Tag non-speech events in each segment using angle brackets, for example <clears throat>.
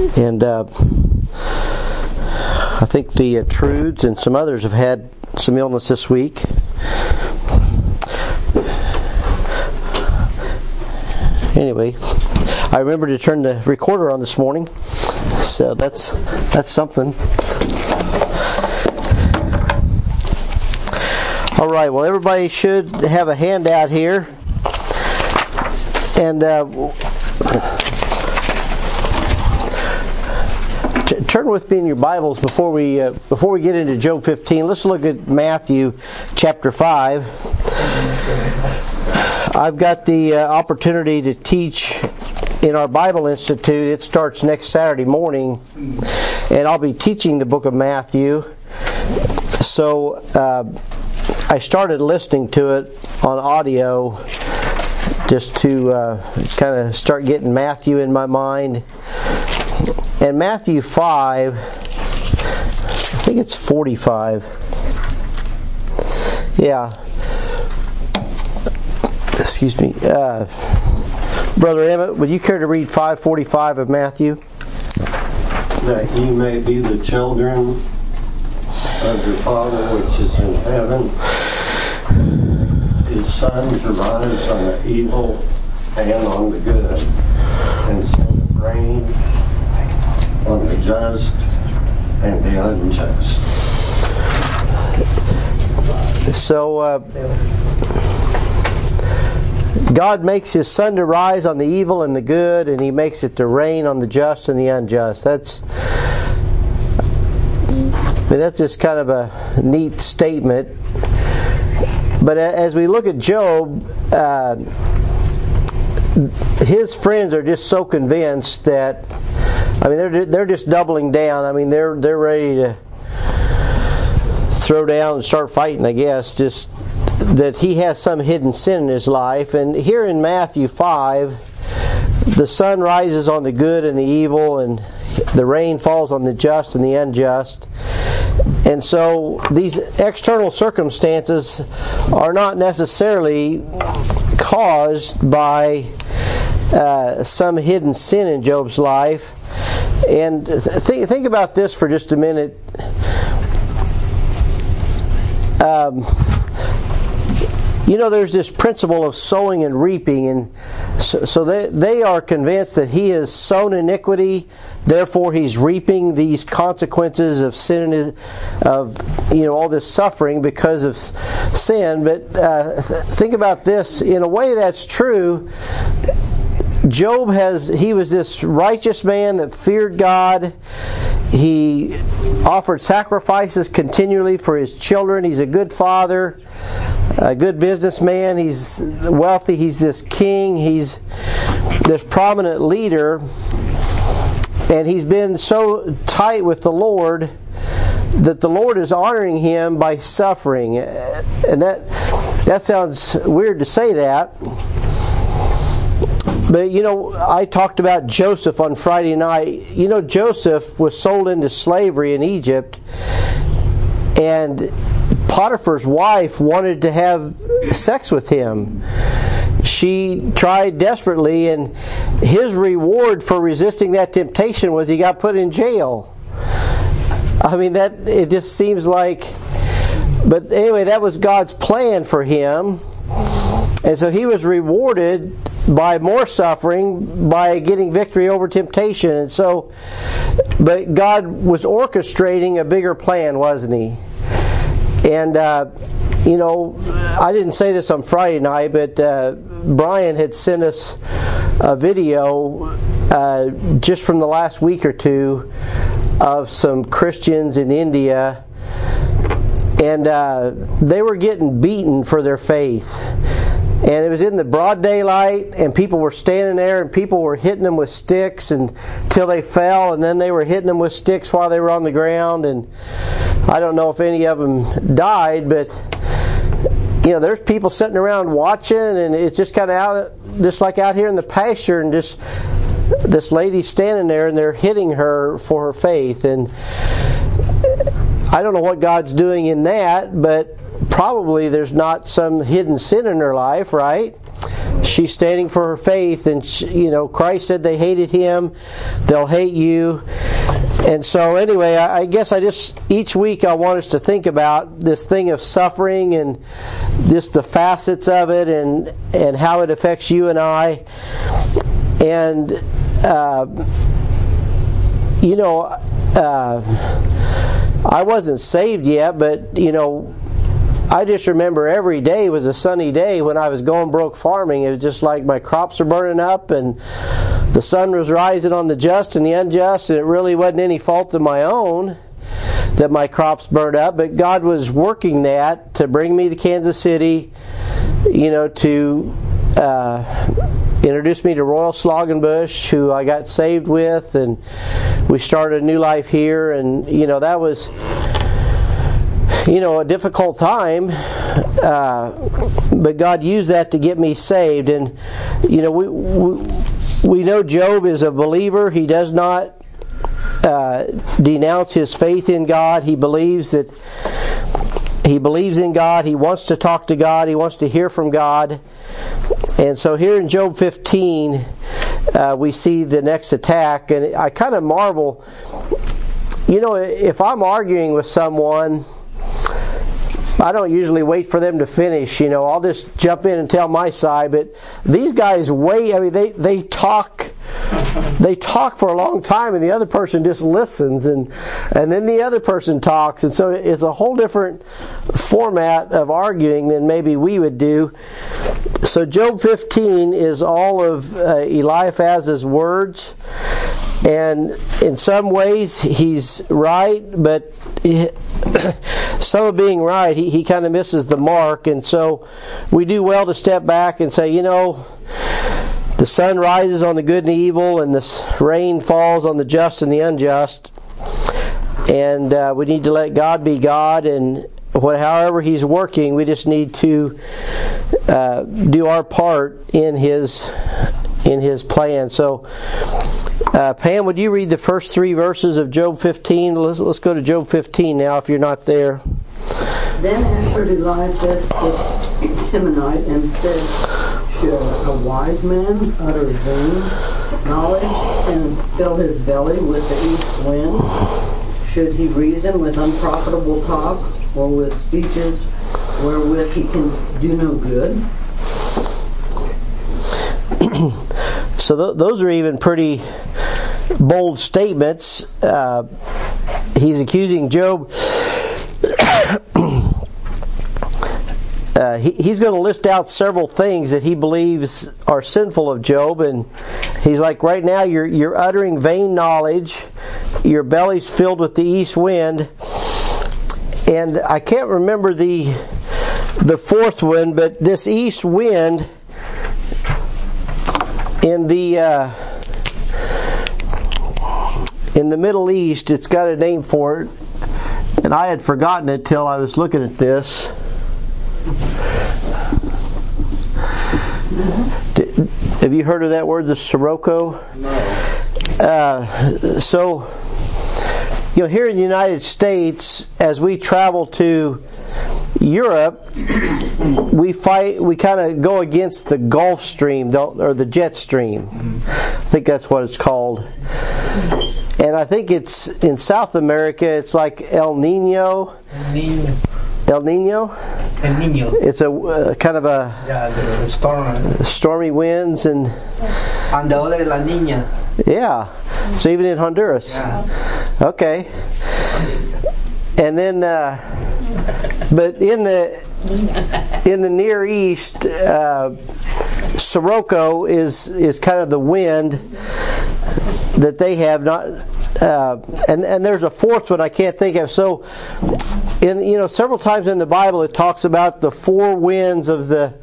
And uh, I think the uh, Trudes and some others have had some illness this week. Anyway, I remember to turn the recorder on this morning, so that's that's something. All right. Well, everybody should have a handout here, and. Uh, turn with me in your Bibles before we uh, before we get into Job 15. Let's look at Matthew chapter 5. I've got the uh, opportunity to teach in our Bible Institute. It starts next Saturday morning, and I'll be teaching the book of Matthew. So uh, I started listening to it on audio just to uh, kind of start getting Matthew in my mind. And Matthew 5, I think it's 45. Yeah. Excuse me. Uh, Brother Emmett, would you care to read 545 of Matthew? That ye may be the children of your Father which is in heaven. His sun to rise on the evil and on the good, and send rain on the just and the unjust. So, uh, God makes His sun to rise on the evil and the good, and He makes it to rain on the just and the unjust. That's, I mean, that's just kind of a neat statement. But as we look at Job, uh, his friends are just so convinced that I mean, they're they're just doubling down. I mean, they're they're ready to throw down and start fighting. I guess just that he has some hidden sin in his life. And here in Matthew five, the sun rises on the good and the evil, and the rain falls on the just and the unjust. And so these external circumstances are not necessarily caused by uh, some hidden sin in Job's life. And think, think about this for just a minute. Um, you know, there's this principle of sowing and reaping, and so, so, they, they are convinced that he has sown iniquity, therefore he's reaping these consequences of sin, of you know all this suffering because of sin. But uh, think about this: in a way, that's true. Job has he was this righteous man that feared God. He offered sacrifices continually for his children. He's a good father, a good businessman. He's wealthy. He's this king. He's this prominent leader. And he's been so tight with the Lord that the Lord is honoring him by suffering. And that that sounds weird to say that but you know, I talked about Joseph on Friday night. You know, Joseph was sold into slavery in Egypt, and Potiphar's wife wanted to have sex with him. She tried desperately, and his reward for resisting that temptation was he got put in jail. I mean, that it just seems like. But anyway, that was God's plan for him. And so he was rewarded by more suffering by getting victory over temptation. And so, but God was orchestrating a bigger plan, wasn't He? And, uh, you know, I didn't say this on Friday night, but uh, Brian had sent us a video uh, just from the last week or two of some Christians in India, and uh, they were getting beaten for their faith and it was in the broad daylight and people were standing there and people were hitting them with sticks until they fell and then they were hitting them with sticks while they were on the ground. And I don't know if any of them died but you know there's people sitting around watching and it's just kind of out just like out here in the pasture and just this lady standing there and they're hitting her for her faith. And I don't know what God's doing in that but probably there's not some hidden sin in her life, right? she's standing for her faith, and she, you know Christ said they hated him, they'll hate you, and so anyway, I, guess I just each week I want us to think about this thing of suffering and just the facets of it, and and how it affects you and I, and uh, you know. Uh, I wasn't saved yet, but you know, I just remember every day was a sunny day when I was going broke farming. It was just like my crops were burning up and the sun was rising on the just and the unjust, and it really wasn't any fault of my own that my crops burned up, but God was working that to bring me to Kansas City, you know, to uh, introduce me to Royal Schlagenbusch, who I got saved with, and we started a new life here, and you know that was you know, a difficult time, uh, but God used that to get me saved. And you know, we we, we know Job is a believer. He does not uh, denounce his faith in God. He believes that he believes in God. He wants to talk to God. He wants to hear from God. And so here in Job 15, uh, we see the next attack, and I kind of marvel. You know, if I'm arguing with someone I don't usually wait for them to finish. You know, I'll just jump in and tell my side. But these guys wait. I mean, they they talk. They talk for a long time, and the other person just listens, and and then the other person talks, and so it's a whole different format of arguing than maybe we would do. So Job 15 is all of uh, Eliphaz's words, and in some ways he's right, but <coughs> some of being right, he, he kind of misses the mark. And so we do well to step back and say, you know, the sun rises on the good and the evil, and the rain falls on the just and the unjust. And uh, we need to let God be God, and what, however He's working, we just need to uh, do our part in His in His plan. So, uh, Pam, would you read the first three verses of Job 15? Let's, let's go to Job 15 now, if you're not there. Then answered Eliphaz the Temanite and said, Should a wise man utter vain knowledge and fill his belly with the east wind? Should he reason with unprofitable talk or with speeches wherewith he can do no good? <clears throat> so th- those are even pretty bold statements. Uh, he's accusing Job. <coughs> Uh, he, he's going to list out several things that he believes are sinful of Job, and he's like, right now you're you're uttering vain knowledge, your belly's filled with the east wind, and I can't remember the the fourth one, but this east wind in the uh, in the Middle East, it's got a name for it, and I had forgotten it till I was looking at this. Have you heard of that word, the Sirocco? No. Uh, so, you know, here in the United States, as we travel to Europe, we fight. We kind of go against the Gulf Stream, don't, or the jet stream. I think that's what it's called. And I think it's in South America. It's like El Nino. Niño. El Nino. El Niño. It's a uh, kind of a Yeah, the storm. stormy winds and And the other La Niña. yeah. So even in Honduras. Yeah. Okay. And then, uh, but in the in the Near East, uh, Sirocco is is kind of the wind that they have. Not uh, and and there's a fourth one I can't think of. So, in you know, several times in the Bible it talks about the four winds of the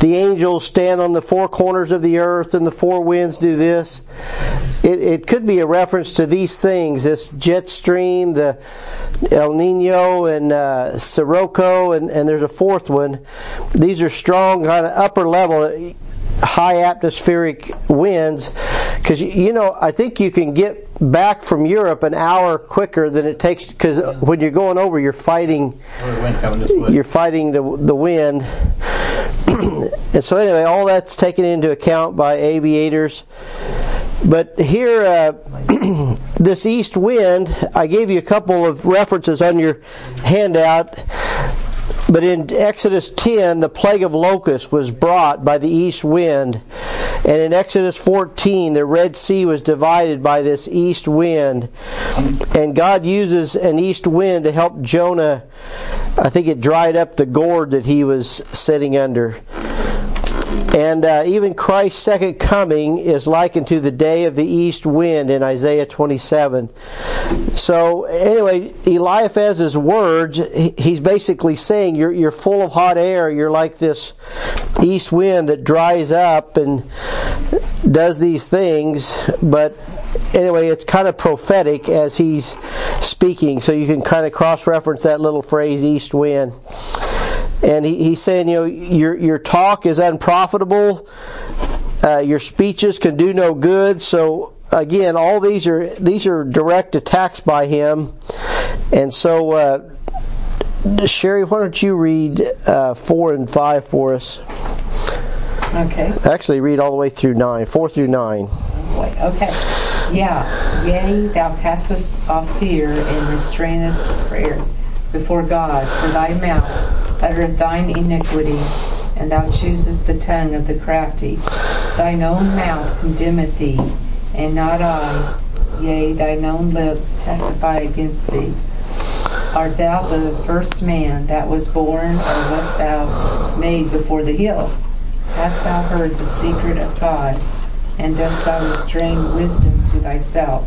the angels stand on the four corners of the earth, and the four winds do this. It, it could be a reference to these things: this jet stream, the El Nino, and uh, Sirocco, and, and there's a fourth one. These are strong, kind of upper level, high atmospheric winds. Because you know, I think you can get back from Europe an hour quicker than it takes. Because when you're going over, you're fighting, you're fighting the the wind. <clears throat> and so anyway, all that's taken into account by aviators. But here, uh, <clears throat> this east wind, I gave you a couple of references on your handout. But in Exodus 10, the plague of locusts was brought by the east wind. And in Exodus 14, the Red Sea was divided by this east wind. And God uses an east wind to help Jonah. I think it dried up the gourd that he was sitting under. And uh, even Christ's second coming is likened to the day of the east wind in Isaiah 27. So anyway, Eliphaz's words, he's basically saying you're, you're full of hot air. You're like this east wind that dries up and does these things. But anyway, it's kind of prophetic as he's speaking. So you can kind of cross-reference that little phrase, east wind and he, he's saying, you know, your your talk is unprofitable, uh, your speeches can do no good. So again, all these are these are direct attacks by him, and so. Uh, Sherry, why don't you read uh, four and five for us? Okay. Actually, read all the way through nine, four through nine. Okay. Yeah. Yea, thou castest off fear and restrainest prayer before God, for thy mouth uttereth thine iniquity, and thou choosest the tongue of the crafty. Thine own mouth condemneth thee, and not I. Yea, thine own lips testify against thee. Art thou the first man that was born, or wast thou made before the hills? Hast thou heard the secret of God, and dost thou restrain wisdom to thyself?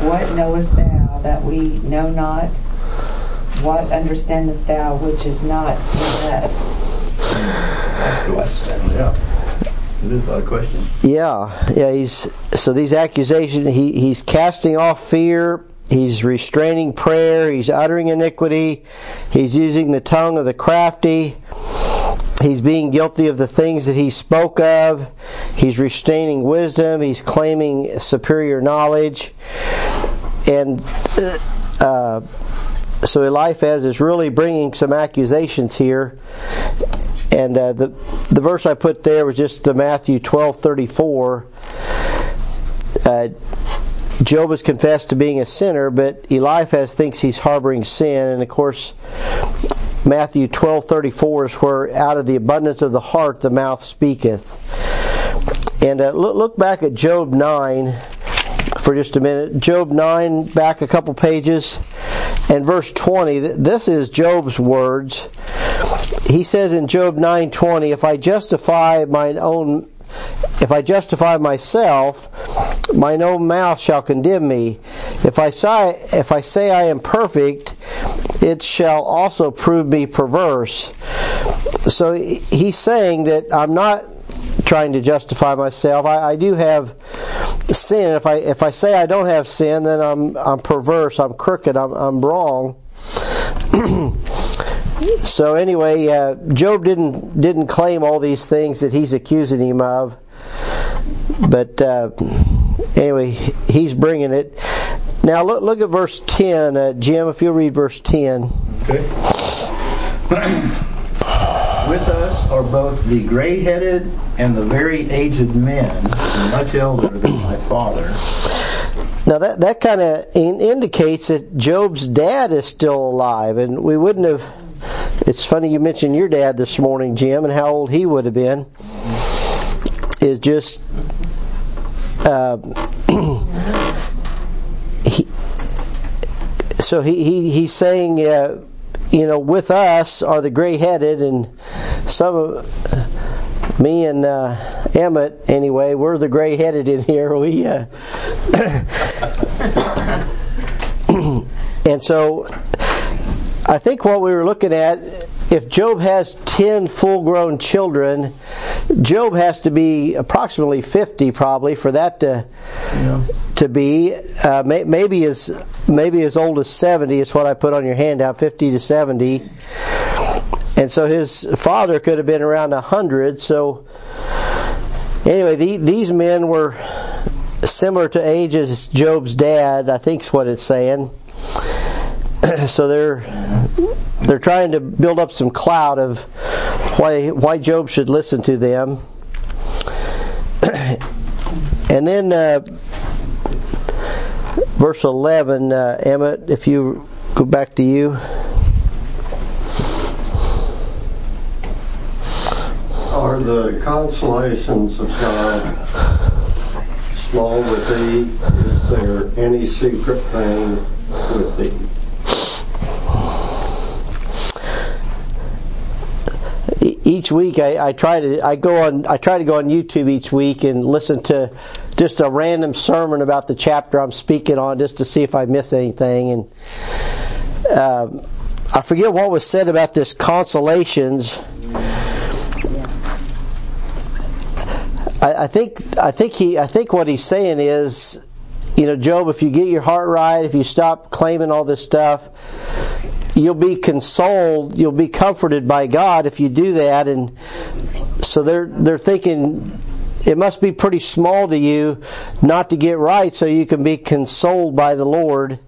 What knowest thou that we know not? What understandeth thou which is not in us? question. Yeah. It is a lot of questions. Yeah, yeah. He's so these accusations. He he's casting off fear. He's restraining prayer. He's uttering iniquity. He's using the tongue of the crafty. He's being guilty of the things that he spoke of. He's restraining wisdom. He's claiming superior knowledge. And uh, so Eliphaz is really bringing some accusations here. And uh, the the verse I put there was just the Matthew twelve thirty four. Uh, Job is confessed to being a sinner, but Eliphaz thinks he's harboring sin, and of course, Matthew twelve thirty four is where out of the abundance of the heart the mouth speaketh. And uh, look, look back at Job nine for just a minute. Job 9, back a couple pages, and verse 20. This is Job's words. He says in Job 9:20, "If I justify mine own if I justify myself, mine own mouth shall condemn me. If I say if I say I am perfect, it shall also prove me perverse." So he's saying that I'm not trying to justify myself. I, I do have sin. If I if I say I don't have sin, then I'm I'm perverse. I'm crooked. I'm I'm wrong. <clears throat> so anyway, uh, Job didn't didn't claim all these things that he's accusing him of, but uh, anyway, he's bringing it. Now look look at verse ten, uh, Jim. If you'll read verse ten. Okay. <clears throat> With us are both the gray headed and the very aged men, much elder than my father. Now that that kind of in, indicates that Job's dad is still alive, and we wouldn't have. It's funny you mentioned your dad this morning, Jim, and how old he would have been. Is just. Uh, <clears throat> he, so he, he he's saying. Uh, you know, with us are the gray-headed, and some of me and uh, Emmett, anyway, we're the gray-headed in here. We uh, <coughs> and so I think what we were looking at, if Job has ten full-grown children, Job has to be approximately fifty, probably, for that to Yeah. to be. Uh, may, maybe as maybe as old as 70 is what I put on your handout 50 to 70 and so his father could have been around 100 so anyway the, these men were similar to age as Job's dad I think is what it's saying. <clears throat> So they're they're trying to build up some cloud of why why Job should listen to them. <clears throat> and then uh, verse 11, uh, Emmett, if you go back to you. Are the consolations of God small with thee? Is there any secret thing with thee? E- Each week, I, I try to I go on I try to go on YouTube each week and listen to just a random sermon about the chapter I'm speaking on, just to see if I miss anything. And uh, I forget what was said about this consolations. I, I think I think he I think what he's saying is, you know, Job, if you get your heart right, if you stop claiming all this stuff, you'll be consoled, you'll be comforted by God if you do that. And so they're they're thinking it must be pretty small to you not to get right, so you can be consoled by the Lord.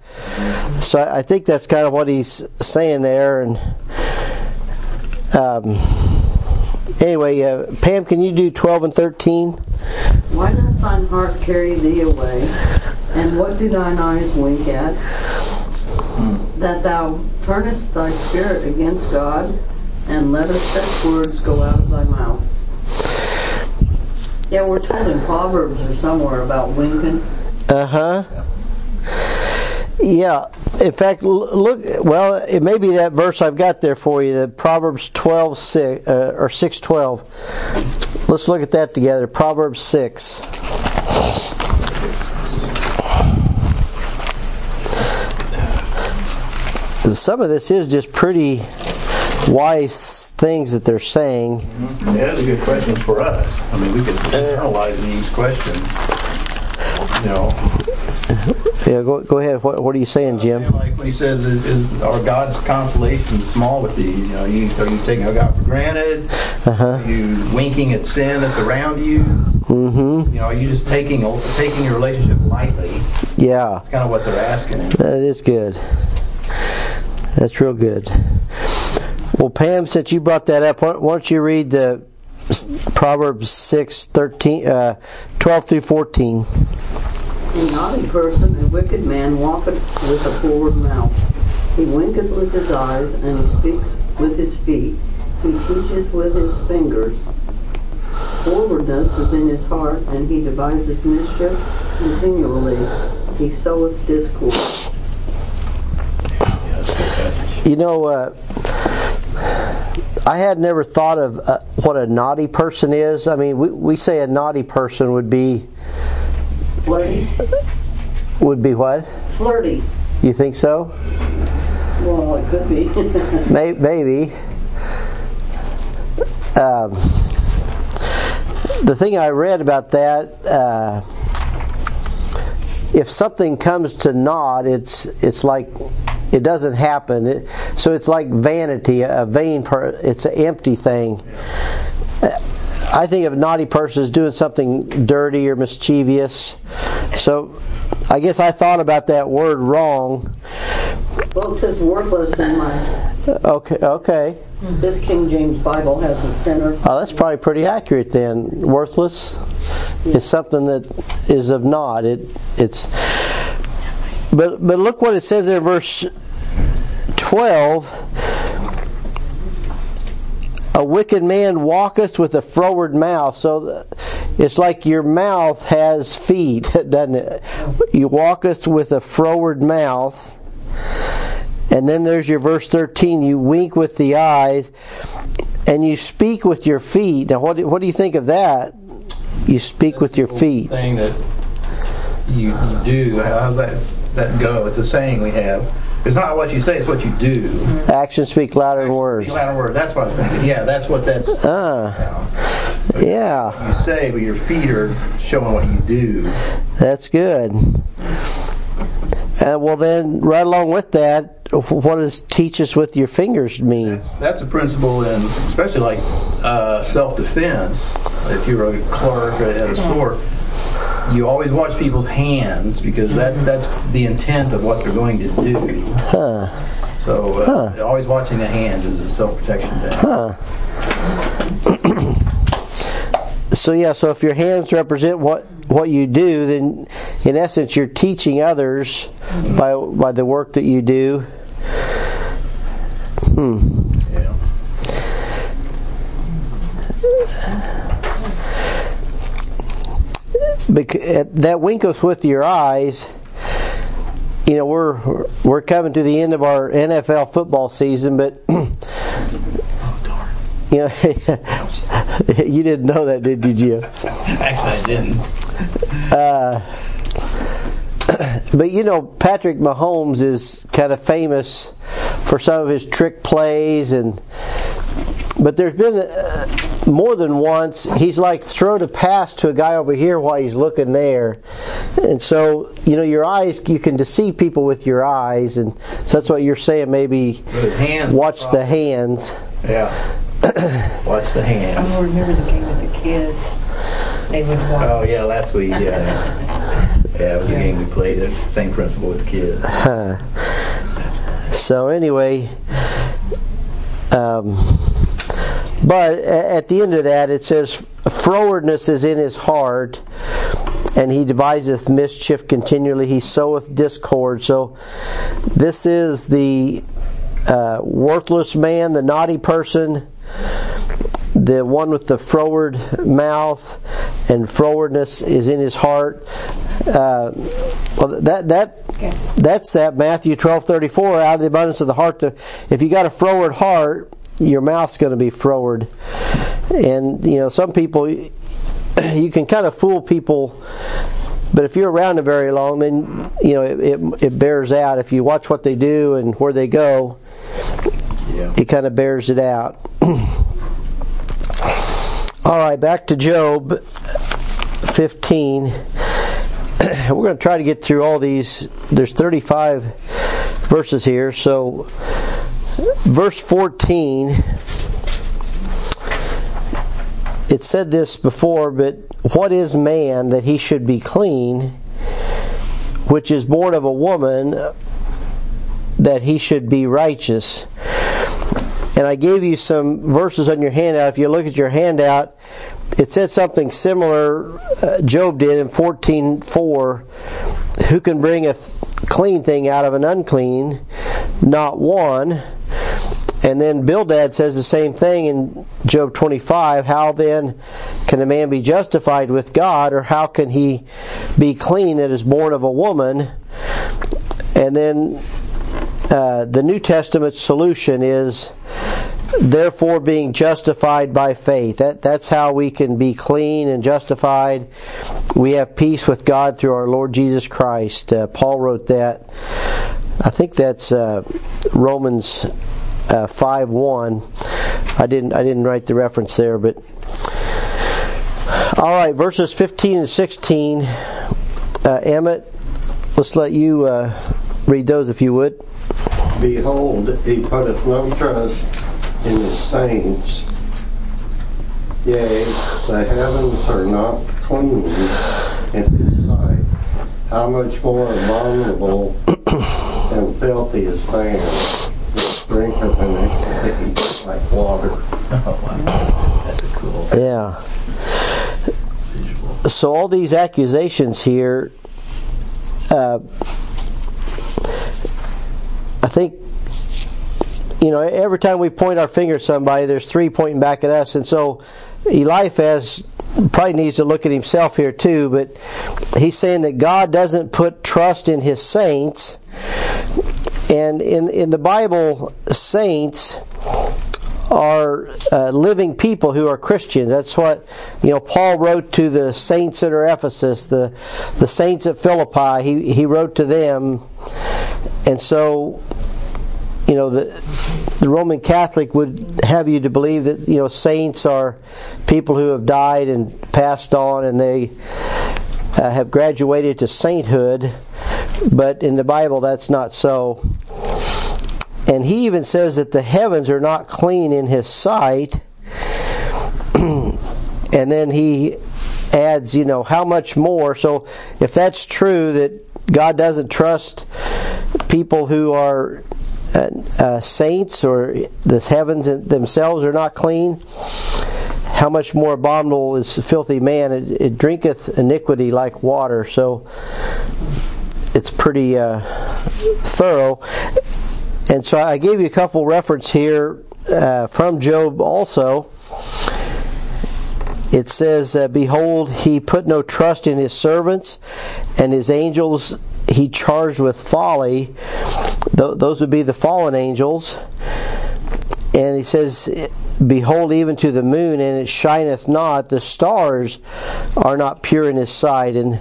So I think that's kind of what he's saying there. And um, anyway, uh, Pam, can you do 12 and 13? Why does thine heart carry thee away? And what do thine eyes wink at? That thou turnest thy spirit against God, and lettest such words go out of thy mouth. Yeah, we're told in Proverbs or somewhere about winking. Uh huh. Yeah. In fact, look. Well, it may be that verse I've got there for you. The Proverbs 12, 6, uh, or six twelve. Let's look at that together. Proverbs six. And Some of this is just pretty wise things that they're saying. Yeah, that's a good question for us. I mean, we could analyze these questions. You know, Yeah, go, go ahead. What, what are you saying, Jim? like when he says, "Is, is are God's consolation small with these?" You know, you, are you taking God for granted? Uh huh. Are you winking at sin that's around you? Mm-hmm. You know, are you just taking taking your relationship lightly? Yeah. That's Kind of what they're asking. That is good. That's real good. Well, Pam, since you brought that up, why don't you read the Proverbs 6, 13, uh, 12 through 14. A naughty person, a wicked man, walketh with a forward mouth. He winketh with his eyes, and he speaks with his feet. He teacheth with his fingers. Forwardness is in his heart, and he devises mischief continually. He soweth discord. You know, uh, I had never thought of uh, what a naughty person is. I mean, we, we say a naughty person would be Flirty. would be what? Flirty. You think so? Well, it could be. <laughs> May- Maybe. Um, the thing I read about that, uh, if something comes to naught, it's it's like it doesn't happen. It, so it's like vanity, a vain. Per, it's an empty thing. I think of a naughty person as doing something dirty or mischievous. So I guess I thought about that word wrong. well, it says worthless in my. Okay, okay. This King James Bible has a sinner. Oh, that's probably pretty accurate then. Worthless is something that is of naught. It it's but but look what it says in verse twelve. A wicked man walketh with a froward mouth. So it's like your mouth has feet, <laughs> doesn't it? You walketh with a froward mouth. And then there's your verse 13. You wink with the eyes and you speak with your feet. Now, what do, what do you think of that? You speak with your feet. Thing that you, you do. How's that that go? It's a saying we have. It's not what you say; it's what you do. Actions speak louder than words. Latin word. That's what I was thinking. Yeah, that's what that's. Ah, yeah, You say, but your feet are showing what you do. that's good. Uh, well, then, right along with that, what does teach us with your fingers mean? That's, that's a principle in, especially like uh, self-defense. If you're a clerk at a store, you always watch people's hands because that that's the intent of what they're going to do. Huh. So uh, Huh. always watching the hands is a self-protection thing. Huh. <clears throat> so yeah, so if your hands represent what what you do, then in essence you're teaching others by by the work that you do. Hmm. Yeah. Bec- that winketh with your eyes. You know, we're we're coming to the end of our NFL football season, but <clears throat> you <laughs> know, you didn't know that, did you, Jim? Actually, I didn't. Uh, <clears throat> but you know, Patrick Mahomes is kind of famous for some of his trick plays, and but there's been uh, more than once he's like thrown a pass to a guy over here while he's looking there, and so you know your eyes you can deceive people with your eyes, and so that's what you're saying. Maybe hands. watch the hands. Yeah. <coughs> Watch the hands. I remember the game with the kids. They would watch. Oh yeah, last week. Yeah. <laughs> Yeah, it was a game we played. The same principle with the kids. <laughs> so anyway, um, but at the end of that, it says, "Frowardness is in his heart, and he deviseth mischief continually. He soweth discord." So this is the uh, worthless man, the naughty person, the one with the froward mouth, and frowardness is in his heart. Uh, well, that that that's that Matthew twelve thirty four. Out of the abundance of the heart, the, if you got a froward heart, your mouth's going to be froward. And you know, some people, you can kind of fool people. But if you're around them very long, then you know it, it, it bears out. If you watch what they do and where they go, Yeah. it kind of bears it out. <clears throat> All right, back to Job 15. <clears throat> We're going to try to get through all these. There's 35 verses here. So, verse 14, it said this before, but what is man that he should be clean, which is born of a woman that he should be righteous? And I gave you some verses on your handout. If you look at your handout, it said something similar. Uh, Job did in 14:4. Who can bring a th- clean thing out of an unclean? Not one. And then Bildad says the same thing in Job 25. How then can a man be justified with God, or how can he be clean that is born of a woman? And then uh, the New Testament solution is therefore being justified by faith. That that's how we can be clean and justified. We have peace with God through our Lord Jesus Christ. Uh, Paul wrote that. I think that's uh, Romans uh, five one. I didn't I didn't write the reference there, but all right, verses fifteen and sixteen. Uh, Emmett, let's let you uh, read those if you would. Behold, he putteth no trust in his saints. Yea, the heavens are not clean in his sight. How much more abominable and filthy is man like water. Oh wow. That's a cool Yeah. so all these accusations here, uh, I think, you know, every time we point our finger at somebody, there's three pointing back at us, and so Eliphaz probably needs to look at himself here too. But he's saying that God doesn't put trust in His saints, and in in the Bible, saints are uh, living people who are Christians. That's what you know. Paul wrote to the saints at Ephesus, the the saints at Philippi. He he wrote to them, and so you know the the Roman Catholic would have you to believe that you know saints are people who have died and passed on, and they uh, have graduated to sainthood. But in the Bible, that's not so. And he even says that the heavens are not clean in his sight. <clears throat> and then he adds, you know, how much more. So if that's true, that God doesn't trust people who are uh, uh, saints or the heavens themselves are not clean, how much more abominable is the filthy man? It, it drinketh iniquity like water. So it's pretty uh, thorough. And so I gave you a couple reference here uh, from Job also. It says, uh, Behold, he put no trust in his servants, and his angels he charged with folly. Th- those would be the fallen angels. And he says, Behold, even to the moon, and it shineth not. The stars are not pure in his sight. And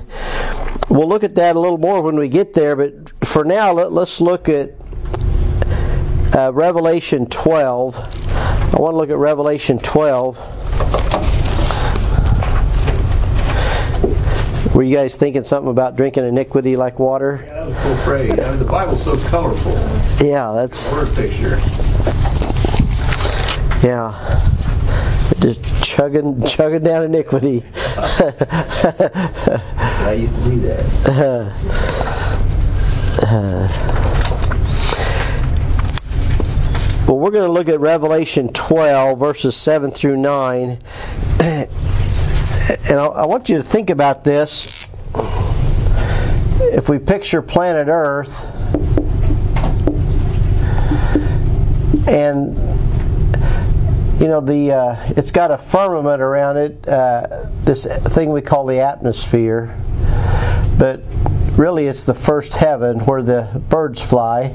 we'll look at that a little more when we get there. But for now, let, us look at uh, Revelation 12. I want to look at Revelation 12. Were you guys thinking something about drinking iniquity like water? Yeah, that was cool phrase. I mean, the Bible's so colorful. Yeah, that's Word picture. Yeah. Just chugging, chugging down iniquity. I used to do that. Well, we're going to look at Revelation 12, verses 7 through 9. And I, I want you to think about this. If we picture planet Earth, and you know the uh, it's got a firmament around it, uh, this thing we call the atmosphere, but really it's the first heaven where the birds fly.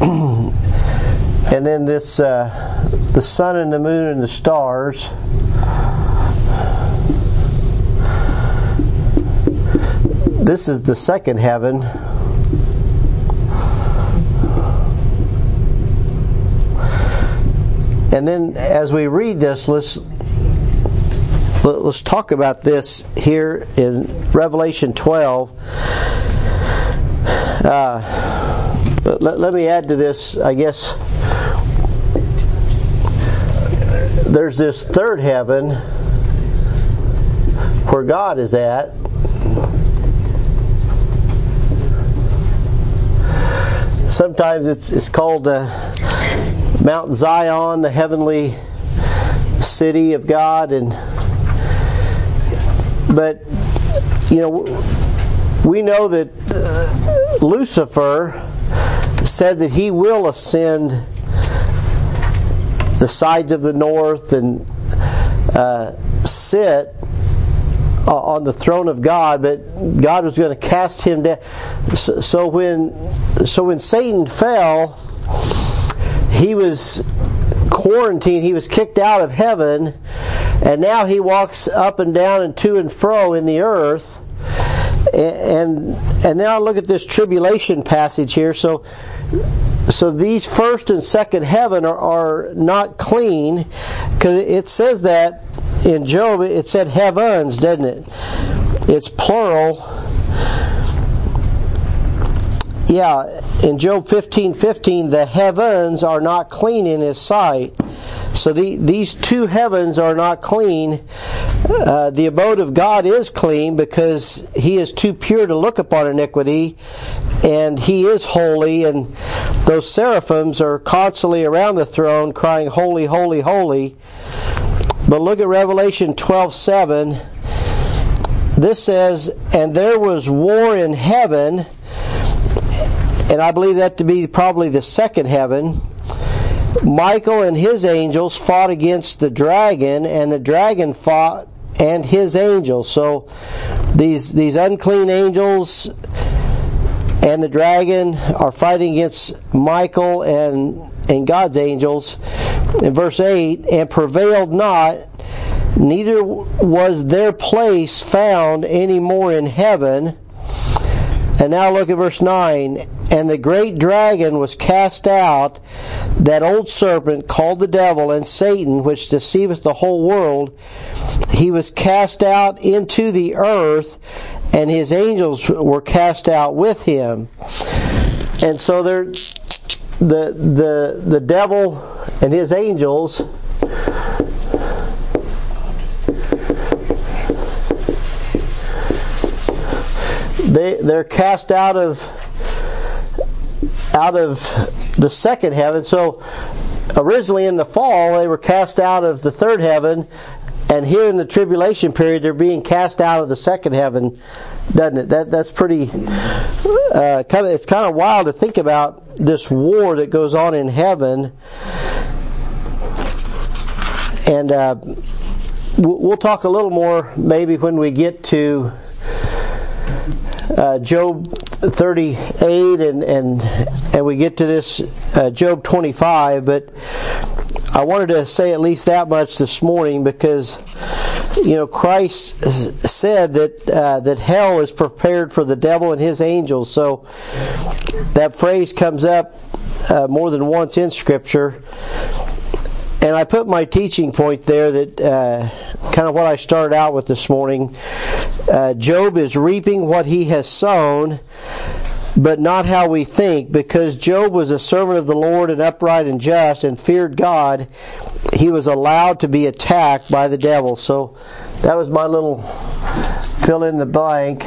<clears throat> and then this uh, the sun and the moon and the stars. This is the second heaven and then as we read this let's let's talk about this here in Revelation 12 uh, let, let me add to this I guess there's this third heaven where God is at. Sometimes it's it's called uh, Mount Zion, the heavenly city of God, and but you know we know that Lucifer said that he will ascend the sides of the north and uh, sit on the throne of God, but God was going to cast him down. So when so when Satan fell, he was quarantined. He was kicked out of heaven, and now he walks up and down and to and fro in the earth. And and now look at this tribulation passage here. So so these first and second heaven are, are not clean because it says that in Job it said heavens, doesn't it? It's plural. Yeah, in Job 15:15 15, the heavens are not clean in his sight. So the, these two heavens are not clean. Uh, the abode of God is clean because he is too pure to look upon iniquity and he is holy and those seraphims are constantly around the throne crying holy holy holy but look at revelation 12:7 this says and there was war in heaven and i believe that to be probably the second heaven Michael and his angels fought against the dragon, and the dragon fought and his angels. So these these unclean angels and the dragon are fighting against Michael and and God's angels. In verse 8, and prevailed not, neither was their place found any more in heaven. And now look at verse 9. And the great dragon was cast out, that old serpent called the devil and Satan, which deceiveth the whole world. He was cast out into the earth, and his angels were cast out with him. And so there, the the the devil and his angels they they're cast out of out of the second heaven. So originally in the fall they were cast out of the third heaven, and here in the tribulation period they're being cast out of the second heaven, doesn't it? That that's pretty uh, kind of it's kind of wild to think about this war that goes on in heaven, and uh, we'll we'll talk a little more maybe when we get to uh, Job 38 and, and and we get to this uh, Job 25, but I wanted to say at least that much this morning because you know Christ said that uh, that hell is prepared for the devil and his angels. So that phrase comes up uh, more than once in Scripture. And I put my teaching point there that uh, kind of what I started out with this morning. Uh, Job is reaping what he has sown, but not how we think. Because Job was a servant of the Lord and upright and just and feared God, he was allowed to be attacked by the devil. So that was my little fill in the blank.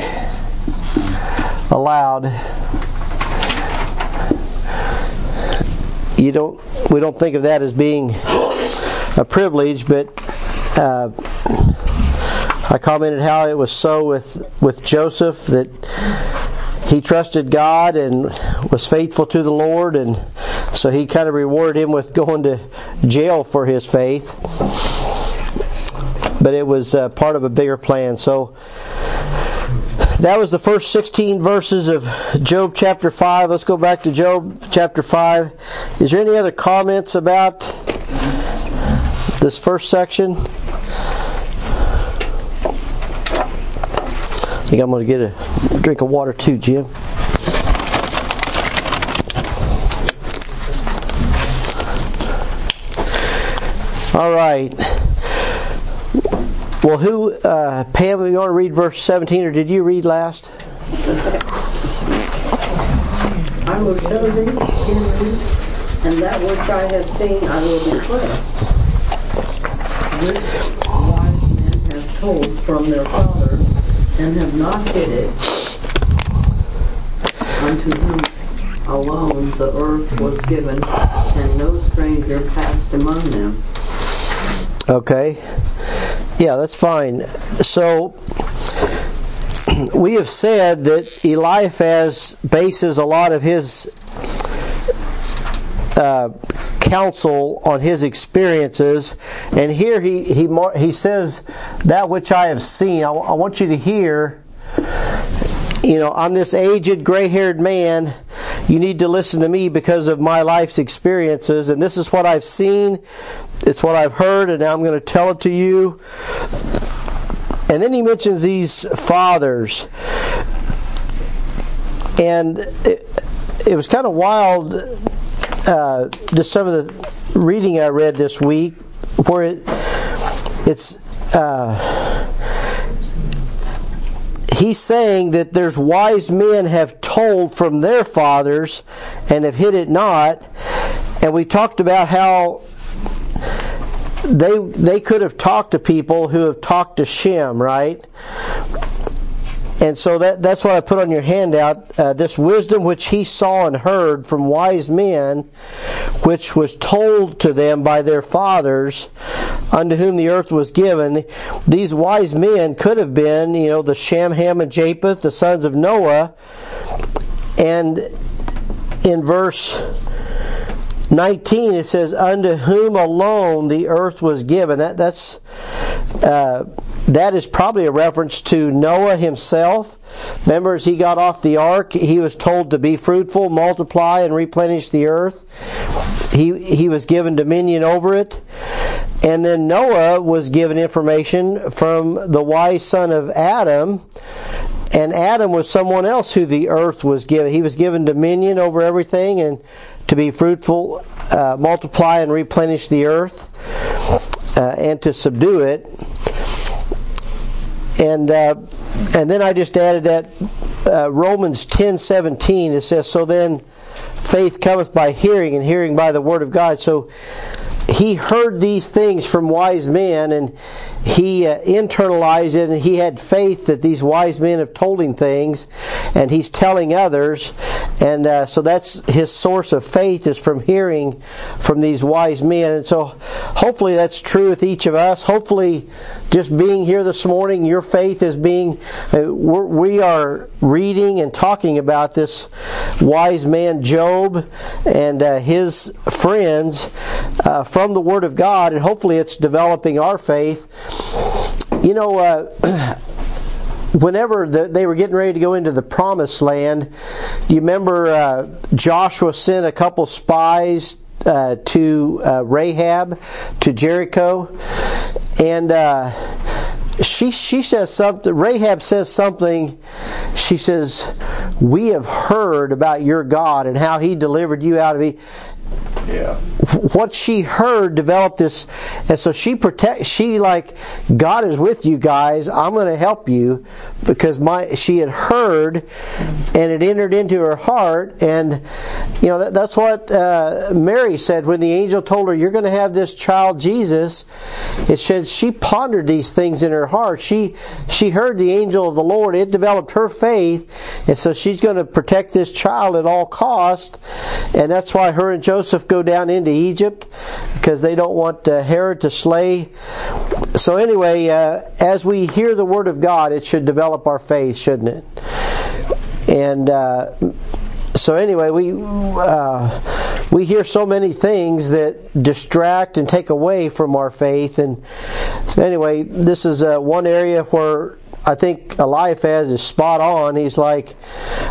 Allowed. You don't. We don't think of that as being a privilege, but uh, I commented how it was so with with Joseph that he trusted God and was faithful to the Lord, and so He kind of rewarded him with going to jail for his faith. But it was uh, part of a bigger plan. So that was the first 16 verses of Job chapter 5. Let's go back to Job chapter 5. Is there any other comments about this first section? I think I'm going to get a drink of water too, Jim. All right. Well, who, uh, Pam, you want to read verse 17, or did you read last? I will show thee and that which I have seen I will declare. Which wise men have told from their fathers, and have not hid it, unto whom alone the earth was given, and no stranger passed among them. Okay. Yeah, that's fine. So we have said that Eliphaz bases a lot of his uh, counsel on his experiences, and here he he he says that which I have seen. I, I want you to hear. You know, I'm this aged, gray-haired man. You need to listen to me because of my life's experiences, and this is what I've seen. It's what I've heard, and now I'm going to tell it to you. And then he mentions these fathers. And it, it was kind of wild, uh, just some of the reading I read this week, where it, it's. Uh, he's saying that there's wise men have told from their fathers and have hid it not. And we talked about how they they could have talked to people who have talked to Shem, right? And so that that's what I put on your handout. Uh, this wisdom which he saw and heard from wise men, which was told to them by their fathers, unto whom the earth was given. These wise men could have been, you know, the Shem, Ham, and Japheth, the sons of Noah. And in verse 19 it says unto whom alone the earth was given. That that's uh, that is probably a reference to Noah himself. Remember as he got off the ark. He was told to be fruitful multiply and replenish the earth. He he was given dominion over it. And then Noah was given information from the wise son of Adam and Adam was someone else who the earth was given. He was given dominion over everything and to be fruitful, uh, multiply, and replenish the earth, uh, and to subdue it. And uh, and then I just added that uh, Romans ten seventeen. It says, "So then, faith cometh by hearing, and hearing by the word of God." So he heard these things from wise men and he uh, internalized it and he had faith that these wise men have told him things and he's telling others and uh, so that's his source of faith is from hearing from these wise men. And so hopefully that's true with each of us. Hopefully just being here this morning your faith is being uh, we are reading and talking about this wise man job and uh, his friends uh, from the word of god and hopefully it's developing our faith you know, uh, <clears throat> whenever the, they were getting ready to go into the promised land, you remember uh, Joshua sent a couple spies uh, to uh, Rahab, to Jericho, and uh, she she says something. Rahab says something. She says, "We have heard about your God and how He delivered you out of Egypt." What she heard developed this and so she protect she like god is with you guys. I'm going to help you because my she had heard and it entered into her heart and you know that, that's what uh, mary said when the angel told her you're going to have this child jesus. It says she pondered these things in her heart. She she heard the angel of the lord. It developed her faith and so she's going to protect this child at all cost and that's why her and joseph go down into Egypt because they don't want uh, Herod to slay. So anyway, uh, as we hear the word of God, it should develop our faith, shouldn't it? And uh, so anyway, we uh, we hear so many things that distract and take away from our faith. And so anyway, this is uh, one area where I think Eliphaz is spot on. He's like,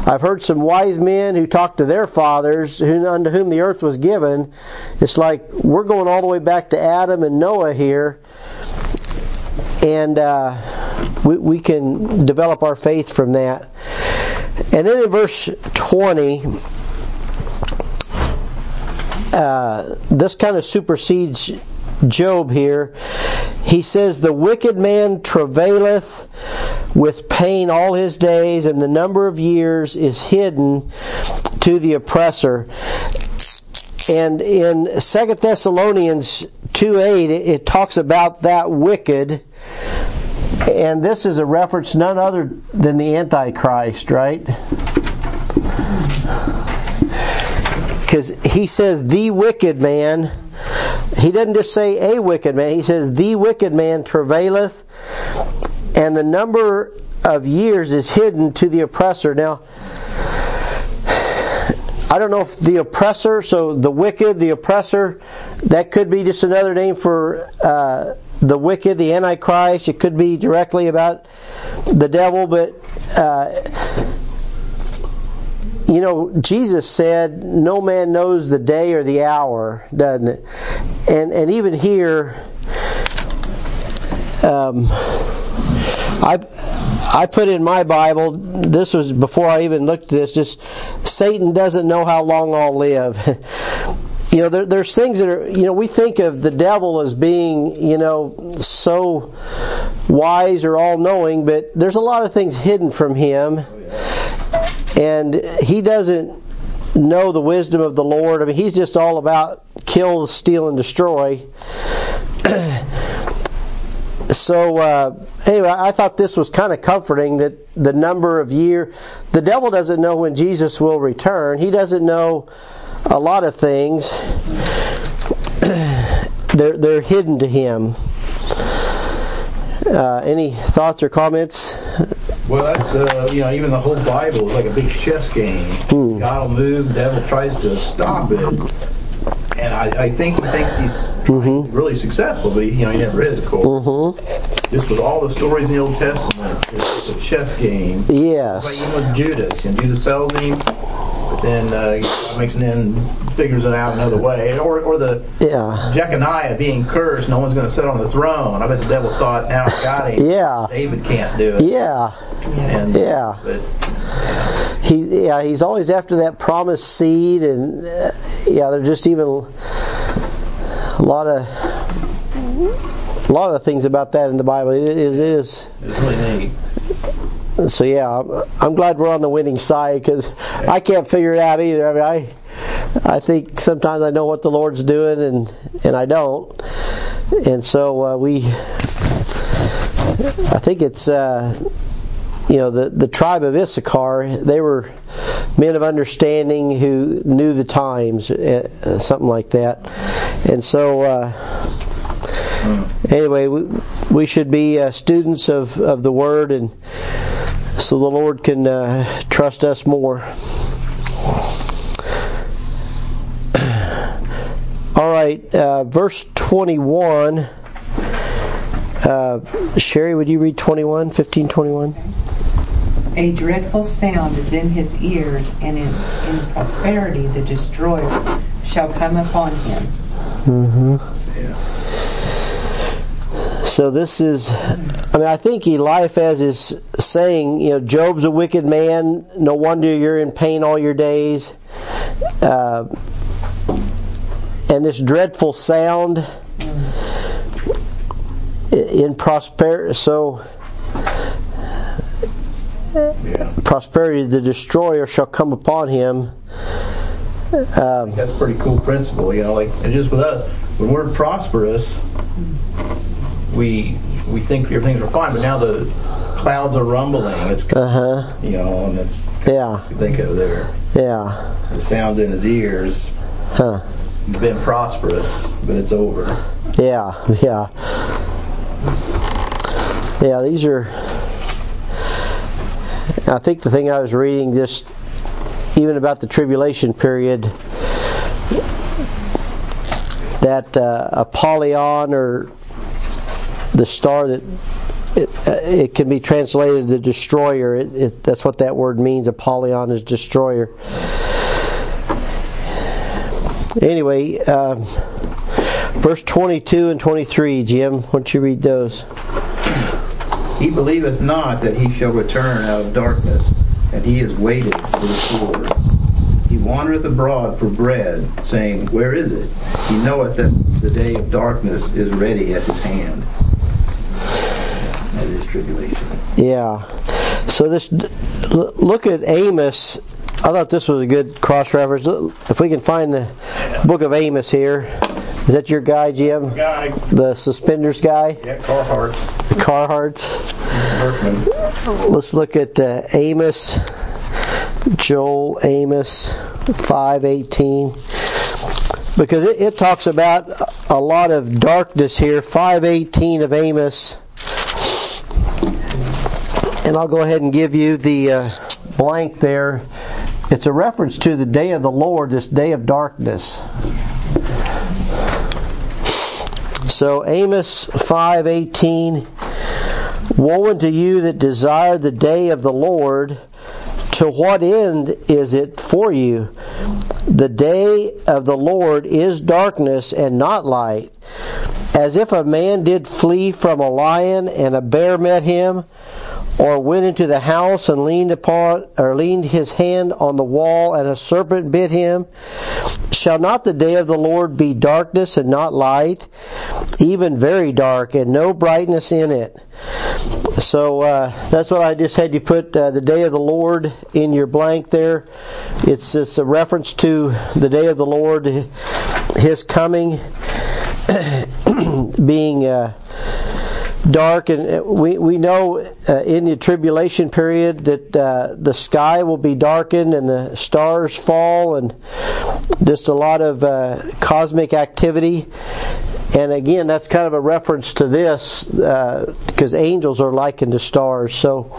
I've heard some wise men who talked to their fathers, who, unto whom the earth was given. It's like we're going all the way back to Adam and Noah here, and uh, we, we can develop our faith from that. And then in verse 20, uh, this kind of supersedes Job here. He says, The wicked man travaileth with pain all his days, and the number of years is hidden to the oppressor. And in 2 Thessalonians 2 8, it talks about that wicked. And this is a reference none other than the Antichrist, right? Because he says, the wicked man. He doesn't just say a wicked man, he says, the wicked man travaileth, and the number of years is hidden to the oppressor. Now, I don't know if the oppressor, so the wicked, the oppressor, that could be just another name for uh, the wicked, the Antichrist. It could be directly about the devil, but uh, you know, Jesus said, "No man knows the day or the hour," doesn't it? And and even here, um, I I put in my Bible. This was before I even looked at this. Just Satan doesn't know how long I'll live. <laughs> you know, there, there's things that are. You know, we think of the devil as being, you know, so wise or all-knowing, but there's a lot of things hidden from him, and he doesn't know the wisdom of the Lord. I mean, he's just all about kill, steal, and destroy. <clears throat> so uh, anyway, I thought this was kind of comforting that the number of year, the devil doesn't know when Jesus will return. He doesn't know a lot of things. <clears throat> they're they're hidden to him. Uh, any thoughts or comments? Well, that's uh, you know even the whole Bible is like a big chess game. Hmm. God will move, the devil tries to stop it, and I, I think he thinks he's Mm-hmm. really successful, but he, you know he never is, of course. Mm-hmm. Just with all the stories in the Old Testament, it's a chess game. Like Yes. even with Judas, and Judas sells him, but then uh, makes an end, figures it out another way, or or the Yeah. Jeconiah being cursed, no one's going to sit on the throne. I bet the devil thought, now I got him. <laughs> Yeah. David can't do it. Yeah. And, Yeah. But He yeah, he's always after that promised seed and uh, yeah, there's just even a lot of a lot of things about that in the Bible. It is it is it's really neat. So yeah, I'm, glad we're on the winning side because I can't figure it out either. I mean, I I think sometimes I know what the Lord's doing and and I don't. And so uh, we, I think it's uh, you know the the tribe of Issachar. They were men of understanding who knew the times, uh, something like that. And so. Uh, anyway, we, we should be uh, students of, of the Word, and so the Lord can uh, trust us more. <clears throat> All right, uh, verse 21. Uh, Sherry, would you read 21, 15, 21? A dreadful sound is in his ears, and in, in prosperity the destroyer shall come upon him. Mm-hmm. Yeah. So this is, mean, I think Eliphaz is saying, you know, Job's a wicked man. No wonder you're in pain all your days. Uh, and this dreadful sound in prosperity. So Yeah. prosperity, the destroyer shall come upon him. Um, That's a pretty cool principle, you know, like, and just with us, when we're prosperous, we, we think everything's fine, but now the clouds are rumbling, it's, uh huh. you know, and it's, Yeah. you think of there, Yeah. the sounds in his ears, Huh. been prosperous, but it's over. Yeah. Yeah. Yeah. These are. I think the thing I was reading just even about the tribulation period that uh, Apollyon or the star that it, uh, it can be translated the destroyer. It, it, that's what that word means. Apollyon is destroyer. Anyway, um, verse 22 and 23, Jim, why don't you read those? He believeth not that he shall return out of darkness, and he is waited for the sword. He wandereth abroad for bread, saying, Where is it? He knoweth that the day of darkness is ready at his hand. That is tribulation. Yeah. So this, look at Amos. I thought this was a good cross reference. If we can find the book of Amos here, is that your guy, Jim? Guy, The suspenders guy, yeah, Carhartt, Carhartts. Berkman. Let's look at uh, Amos, Joel, Amos, five eighteen, because it, it talks about a lot of darkness here. Five eighteen of Amos, and I'll go ahead and give you the uh, blank there. It's a reference to the day of the Lord, this day of darkness. So Amos 5:18 Woe unto you that desire the day of the Lord to what end is it for you? The day of the Lord is darkness and not light. As if a man did flee from a lion and a bear met him, or went into the house and leaned upon or leaned his hand on the wall and a serpent bit him? Shall not the day of the lord be darkness and not light? Even very dark and no brightness in it. So uh, that's what i just had you put uh, the day of the lord in your blank there. It's just a reference to the day of the lord his coming <clears throat> being uh, dark, and we we know uh, in the tribulation period that uh, the sky will be darkened and the stars fall, and just a lot of uh, cosmic activity. And again, that's kind of a reference to this because angels are likened to stars. So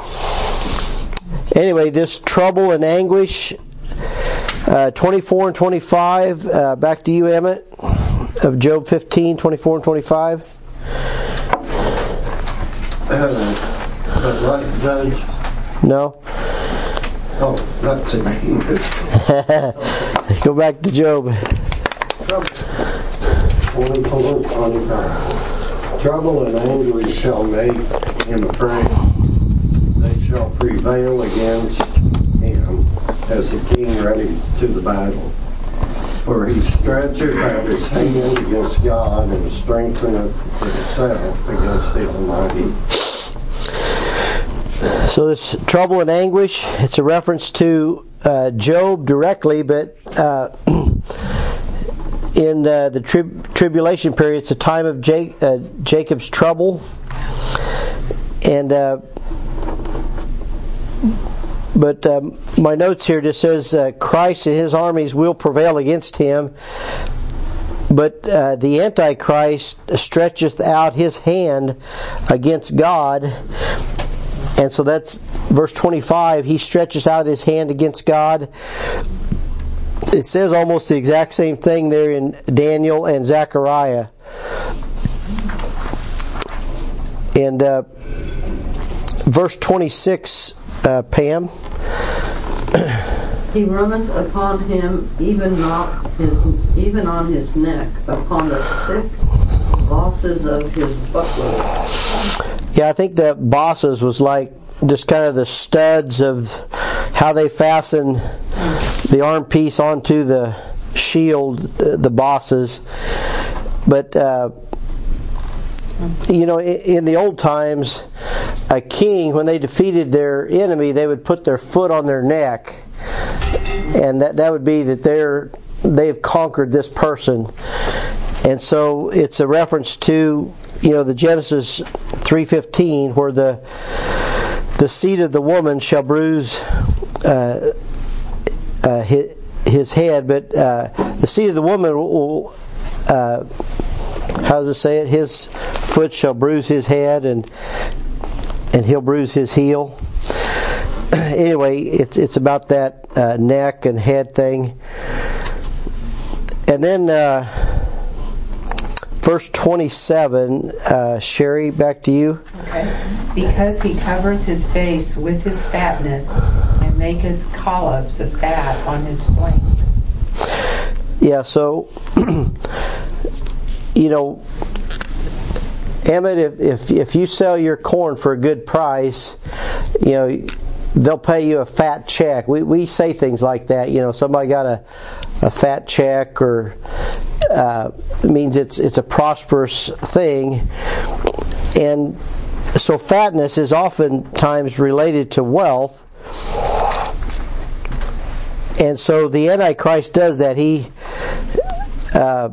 anyway, this trouble and anguish. Uh, 24 and 25, uh, back to you, Emmett, of Job 15, 24 and 25. Uh, but right, Judge, No? oh, that's <laughs> it. Go back to Job. Trouble and anguish shall make him afraid. They shall prevail against him as the king ready to the battle. For he stretcheth out his hand against God and strengtheneth himself against the Almighty. So this trouble and anguish, it's a reference to uh, Job directly, but uh, <clears throat> in uh, the trib- tribulation period, it's a time of uh, Jacob's trouble, and uh, but um, my notes here just says uh, Christ and his armies will prevail against him, but uh, the Antichrist stretcheth out his hand against God. And so that's verse 25. He stretches out his hand against God. It says almost the exact same thing there in Daniel and Zechariah. And uh, verse 26, uh, Pam. He runneth upon him, even not his, even on his neck, upon the thick bosses of his buckler. Yeah, I think that bosses was like just kind of the studs of how they fasten the arm piece onto the shield, the bosses. But uh, you know, in the old times, a king, when they defeated their enemy, they would put their foot on their neck, and that that would be that they're they've conquered this person. And so it's a reference to you know the Genesis 3:15 where the the seed of the woman shall bruise uh, uh, his, head, but uh, the seed of the woman will. Uh, how does it say it? His foot shall bruise his head, and and he'll bruise his heel. <clears throat> anyway, it's it's about that uh, neck and head thing. And then uh, verse 27, uh, Sherry, back to you. Okay. Because he covereth his face with his fatness, and maketh collops of fat on his flanks. Yeah, so <clears throat> you know, Emmett, if, if if you sell your corn for a good price, you know, they'll pay you a fat check. We we say things like that. You know, somebody got a a fat check, or uh, means it's it's a prosperous thing, and so fatness is oftentimes related to wealth. And so the Antichrist does that. He uh,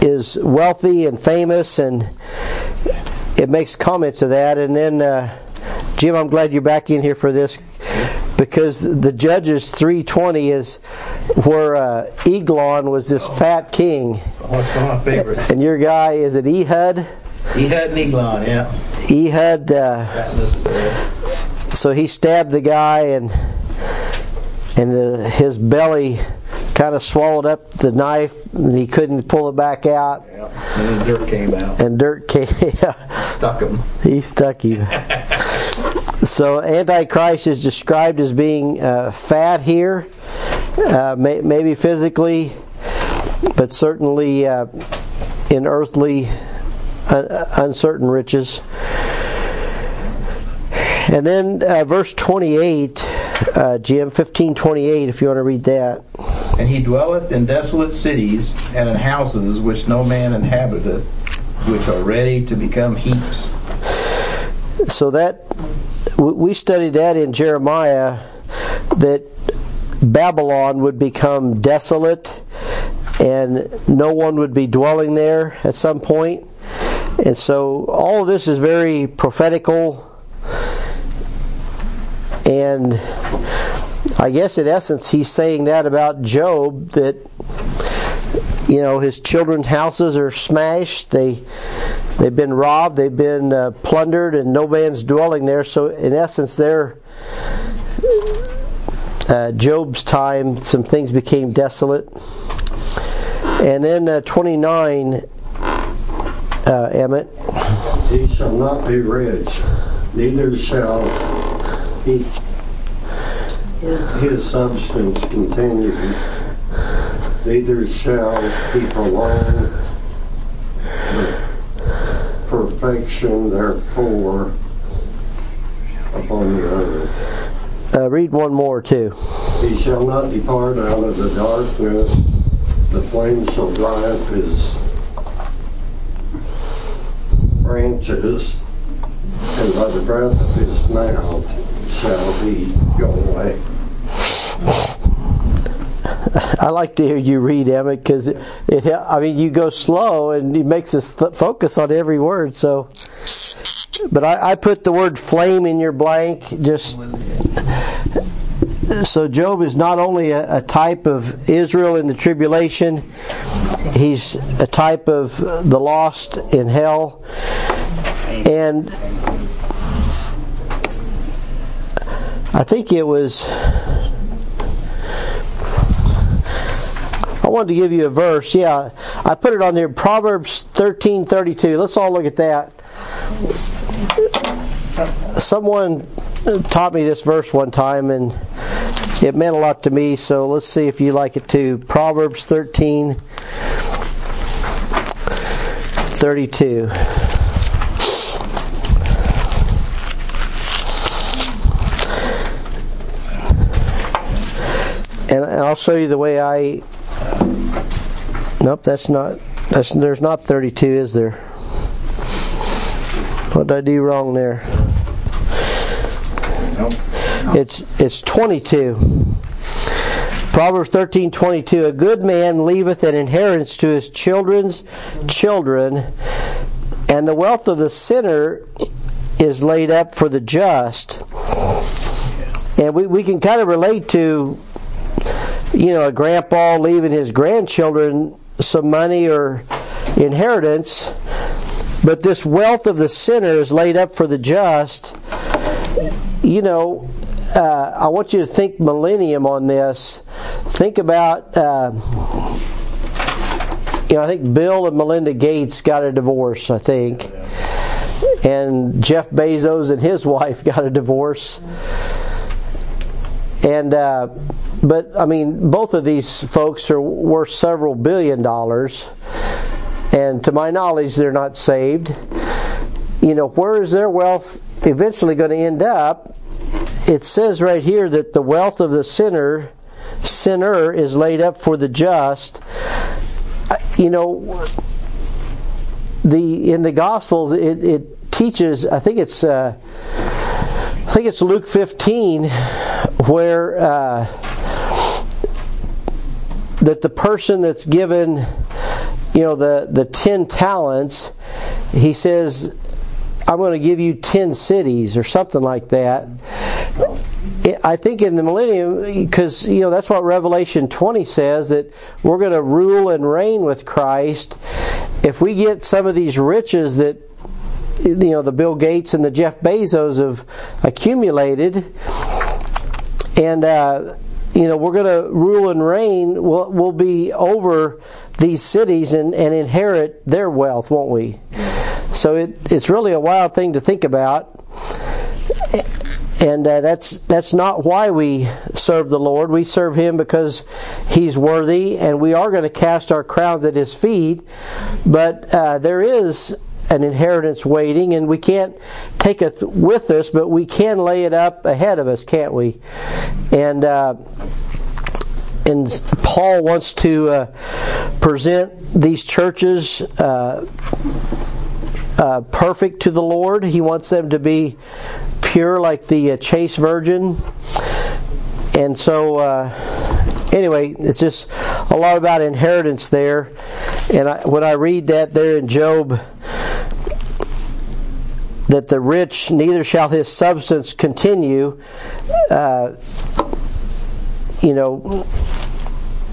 is wealthy and famous, and it makes comments of that. And then, uh, Jim, I'm glad you're back in here for this because the Judges 3:20 is where uh, Eglon was this fat king, What's one of my favorites? and your guy is it Ehud? Ehud and Eglon, yeah. Ehud. Uh, Fatness, uh, so he stabbed the guy, and and uh, his belly kind of swallowed up the knife, and he couldn't pull it back out, yeah. And then dirt came out. and dirt came. <laughs> Stuck him. he stuck him. <laughs> So Antichrist is described as being uh, fat here, uh, may, maybe physically, but certainly uh, in earthly un- uncertain riches. And then uh, verse 28, uh, Jim, 1528, if you want to read that. And he dwelleth in desolate cities and in houses which no man inhabiteth, which are ready to become heaps. So that we studied that in Jeremiah that Babylon would become desolate and no one would be dwelling there at some point. And so all of this is very prophetical and I guess in essence he's saying that about Job that you know his children's houses are smashed they they've been robbed they've been uh, plundered and no man's dwelling there. So in essence there uh, Job's time some things became desolate. And then uh, 29 uh, Emmett. He shall not be rich, neither shall he, His substance continue, neither shall he prolong perfection therefore upon the earth. uh, read one more too He shall not depart out of the darkness, the flames shall dry up his branches, and by the breath of his mouth shall he go away. I like to hear you read, Emmett, because it, it, I mean, you go slow and it makes us th- focus on every word. So, but I, I put the word flame in your blank just so Job is not only a, a type of Israel in the tribulation, he's a type of the lost in hell. And I think it was wanted to give you a verse. Yeah, I put it on there Proverbs 13:32. Let's all look at that. Someone taught me this verse one time and it meant a lot to me, so let's see if you like it too. Proverbs 13 32. And I'll show you the way I. Nope, that's not. That's, there's not 32, is there? What did I do wrong there? Nope. It's it's 22. Proverbs 13:22 A good man leaveth an inheritance to his children's children and the wealth of the sinner is laid up for the just. And we, we can kind of relate to you know a grandpa leaving his grandchildren some money or inheritance but this wealth of the sinner is laid up for the just you know uh, I want you to think millennium on this. Think about, uh, you know, I think Bill and Melinda Gates got a divorce, I think. And Jeff Bezos and his <laughs> wife got a divorce. And, uh, but, I mean, both of these folks are worth several billion dollars. And to my knowledge, they're not saved. You know, where is their wealth eventually going to end up? it says right here that the wealth of the sinner sinner is laid up for the just you know the in the gospels it, it teaches i think it's uh, i think it's luke 15 where uh, that the person that's given you know the the 10 talents he says I'm going to give you 10 cities or something like that. I think in the millennium, because you know that's what Revelation 20 says that we're going to rule and reign with Christ. If we get some of these riches that you know the Bill Gates and the Jeff Bezos have accumulated, and uh, you know we're going to rule and reign, we'll, we'll be over these cities and, and inherit their wealth, won't we? So it, it's really a wild thing to think about. And uh, that's that's not why we serve the Lord. We serve Him because He's worthy, and we are going to cast our crowns at His feet. But uh, there is an inheritance waiting, and we can't take it with us, but we can lay it up ahead of us, can't we? And uh, and Paul wants to uh, present these churches uh, uh, perfect to the Lord. He wants them to be pure like the uh, chaste virgin. And so, uh, anyway, it's just a lot about inheritance there. And I, when I read that there in Job, that the rich neither shall his substance continue, uh, you know,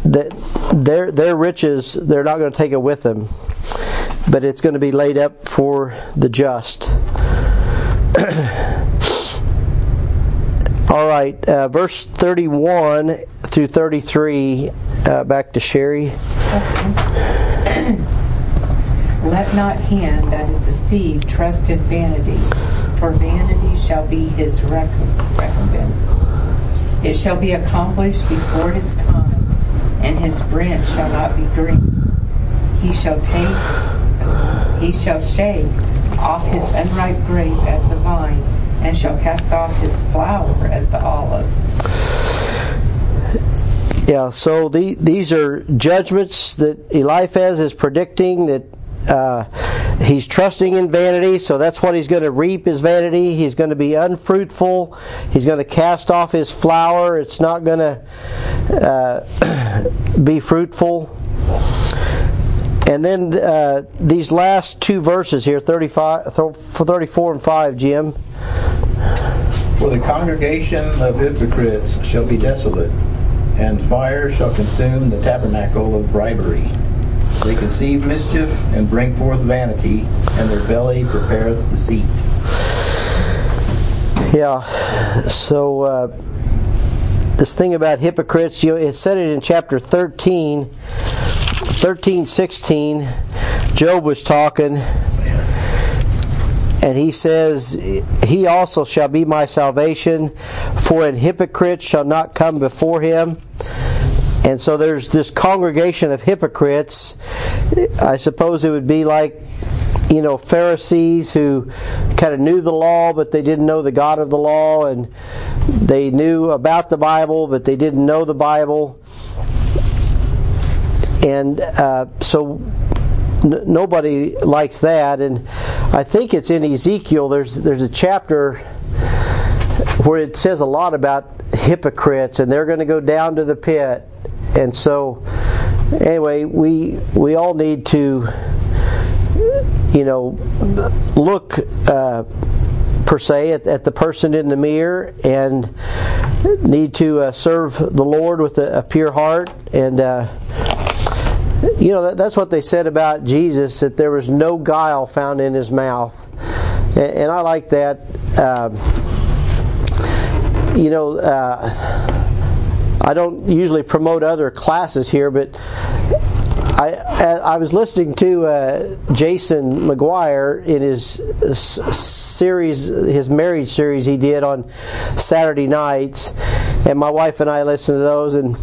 that their their riches they're not going to take it with them but it's going to be laid up for the just. <clears throat> All right, uh, verse 31 through 33, uh, back to Sherry. Let not him that is deceived trust in vanity, for vanity shall be his recompense. It shall be accomplished before his time, and his branch shall not be green. He shall take he shall shake off his unripe grape as the vine, and shall cast off his flower as the olive. Yeah, so the, these are judgments that Eliphaz is predicting that uh, he's trusting in vanity, so that's what he's going to reap is vanity. He's going to be unfruitful. He's going to cast off his flower. It's not going to uh, <clears throat> be fruitful. And then uh, these last two verses here, 35, 34 and 5, Jim. For the congregation of hypocrites shall be desolate, and fire shall consume the tabernacle of bribery. They conceive mischief and bring forth vanity, and their belly prepareth deceit. Yeah. So uh, this thing about hypocrites, you know, it said it in chapter 13, 13, 16. Job was talking, and he says, He also shall be my salvation, for an hypocrite shall not come before him. And so there's this congregation of hypocrites. I suppose it would be like, you know, Pharisees who kind of knew the law, but they didn't know the God of the law, and they knew about the Bible, but they didn't know the Bible. And uh, so n- nobody likes that. And I think it's in Ezekiel. There's there's a chapter where it says a lot about hypocrites, and they're going to go down to the pit. And so, anyway, we we all need to, you know, look uh, per se at, at the person in the mirror and need to uh, serve the Lord with a, a pure heart. And uh, you know that, that's what they said about Jesus that there was no guile found in his mouth, and, and I like that. Um, you know. I don't usually promote other classes here, but I I was listening to uh, Jason McGuire in his series, his marriage series he did on Saturday nights, and my wife and I listened to those, and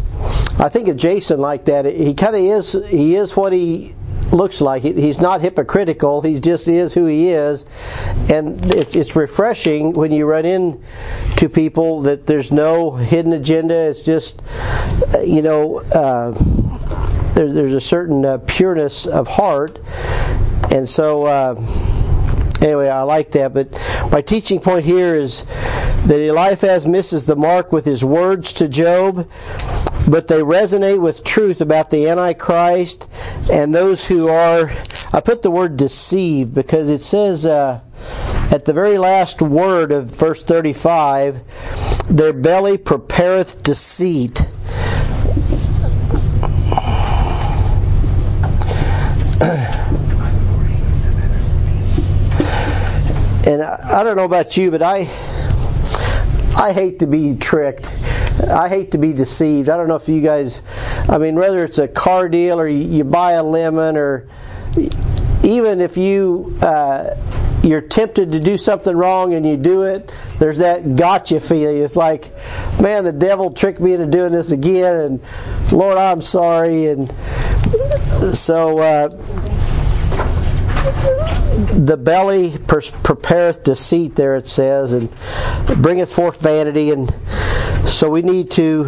I think of Jason like that. He kind of is. He is what he looks like. He's not hypocritical. He just is who he is, and it's refreshing when you run into people that there's no hidden agenda. It's just, you know, uh, there's a certain uh, pureness of heart, and so. Uh, anyway, I like that. But my teaching point here is that Eliphaz misses the mark with his words to Job, but they resonate with truth about the Antichrist and those who are. I put the word deceived because it says uh, at the very last word of verse 35, their belly prepareth deceit. I, don't know about you, but I I hate to be tricked. I hate to be deceived. I don't know if you guys, I mean, whether it's a car deal or you buy a lemon or even if you uh, you're tempted to do something wrong and you do it, there's that gotcha feeling. It's like, man, the devil tricked me into doing this again, and Lord, I'm sorry. And so. Uh, the belly prepareth deceit, there it says, and bringeth forth vanity. And so we need to.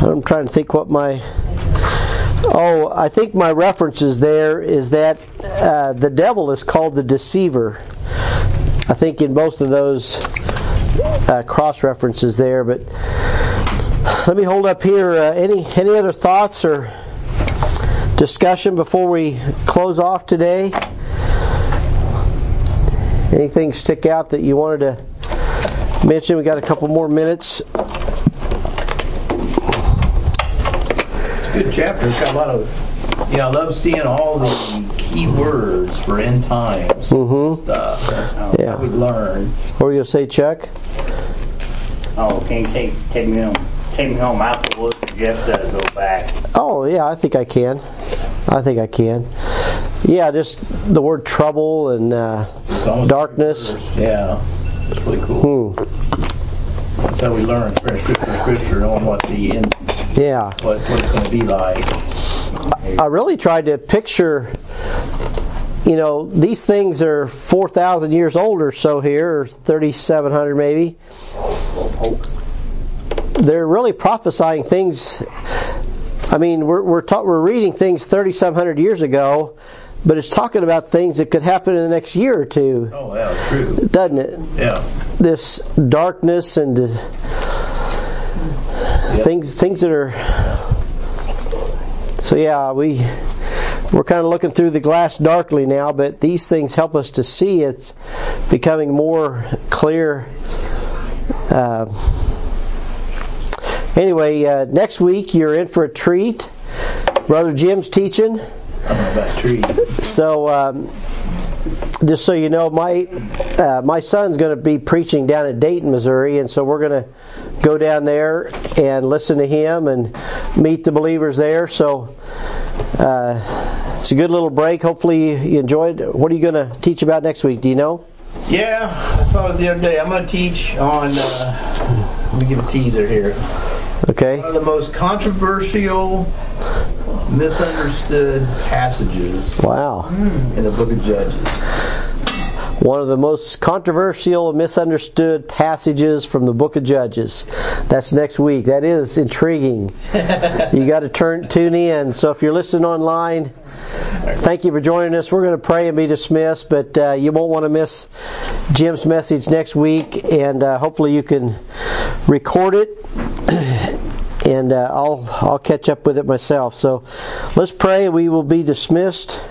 I'm trying to think what my. Oh, I think my reference is there is that uh, the devil is called the deceiver. I think in both of those uh, cross references there, but let me hold up here. Uh, any any other thoughts or discussion before we close off today? Anything stick out that you wanted to mention? We got a couple more minutes. It's a good chapter. It's got a lot of, you know, I love seeing all the key words for end times mm-hmm. stuff. That's how, yeah. how we learn. What were you going to say, Chuck? Oh, can you take, take me home? Take me home afterwards. Jeff go back. Oh yeah, I think I can. I think I can. Yeah, just the word trouble and uh, darkness. Yeah, it's really cool. Hmm. That's how we learn scripture scripture, knowing what the end, yeah, what, what it's going to be like. I really tried to picture. You know, these things are 4,000 years old or so here, or 3,700 maybe. They're really prophesying things I mean, we're we're, ta- we're reading things 3,700 years ago but it's talking about things that could happen in the next year or two, Oh, yeah, true. doesn't it? Yeah. This darkness and things things that are. So yeah, we we're kind of looking through the glass darkly now, but these things help us to see it's becoming more clear. Uh, anyway, uh, next week you're in for a treat. Brother Jim's teaching. So, um, just so you know, my uh, my son's going to be preaching down in Dayton, Missouri, and so we're going to go down there and listen to him and meet the believers there. So, uh, it's a good little break. Hopefully, you enjoyed. What are you going to teach about next week? Do you know? Yeah, I thought of the other day. I'm going to teach on. Uh, let me give a teaser here. Okay. One of the most controversial, misunderstood passages Wow. in the book of Judges. One of the most controversial, misunderstood passages from the book of Judges. That's next week. That is intriguing. <laughs> you got to turn tune in. So if you're listening online, thank you for joining us. We're going to pray and be dismissed, but uh, you won't want to miss Jim's message next week, and uh, hopefully you can record it. And uh, I'll I'll catch up with it myself. So let's pray. We will be dismissed.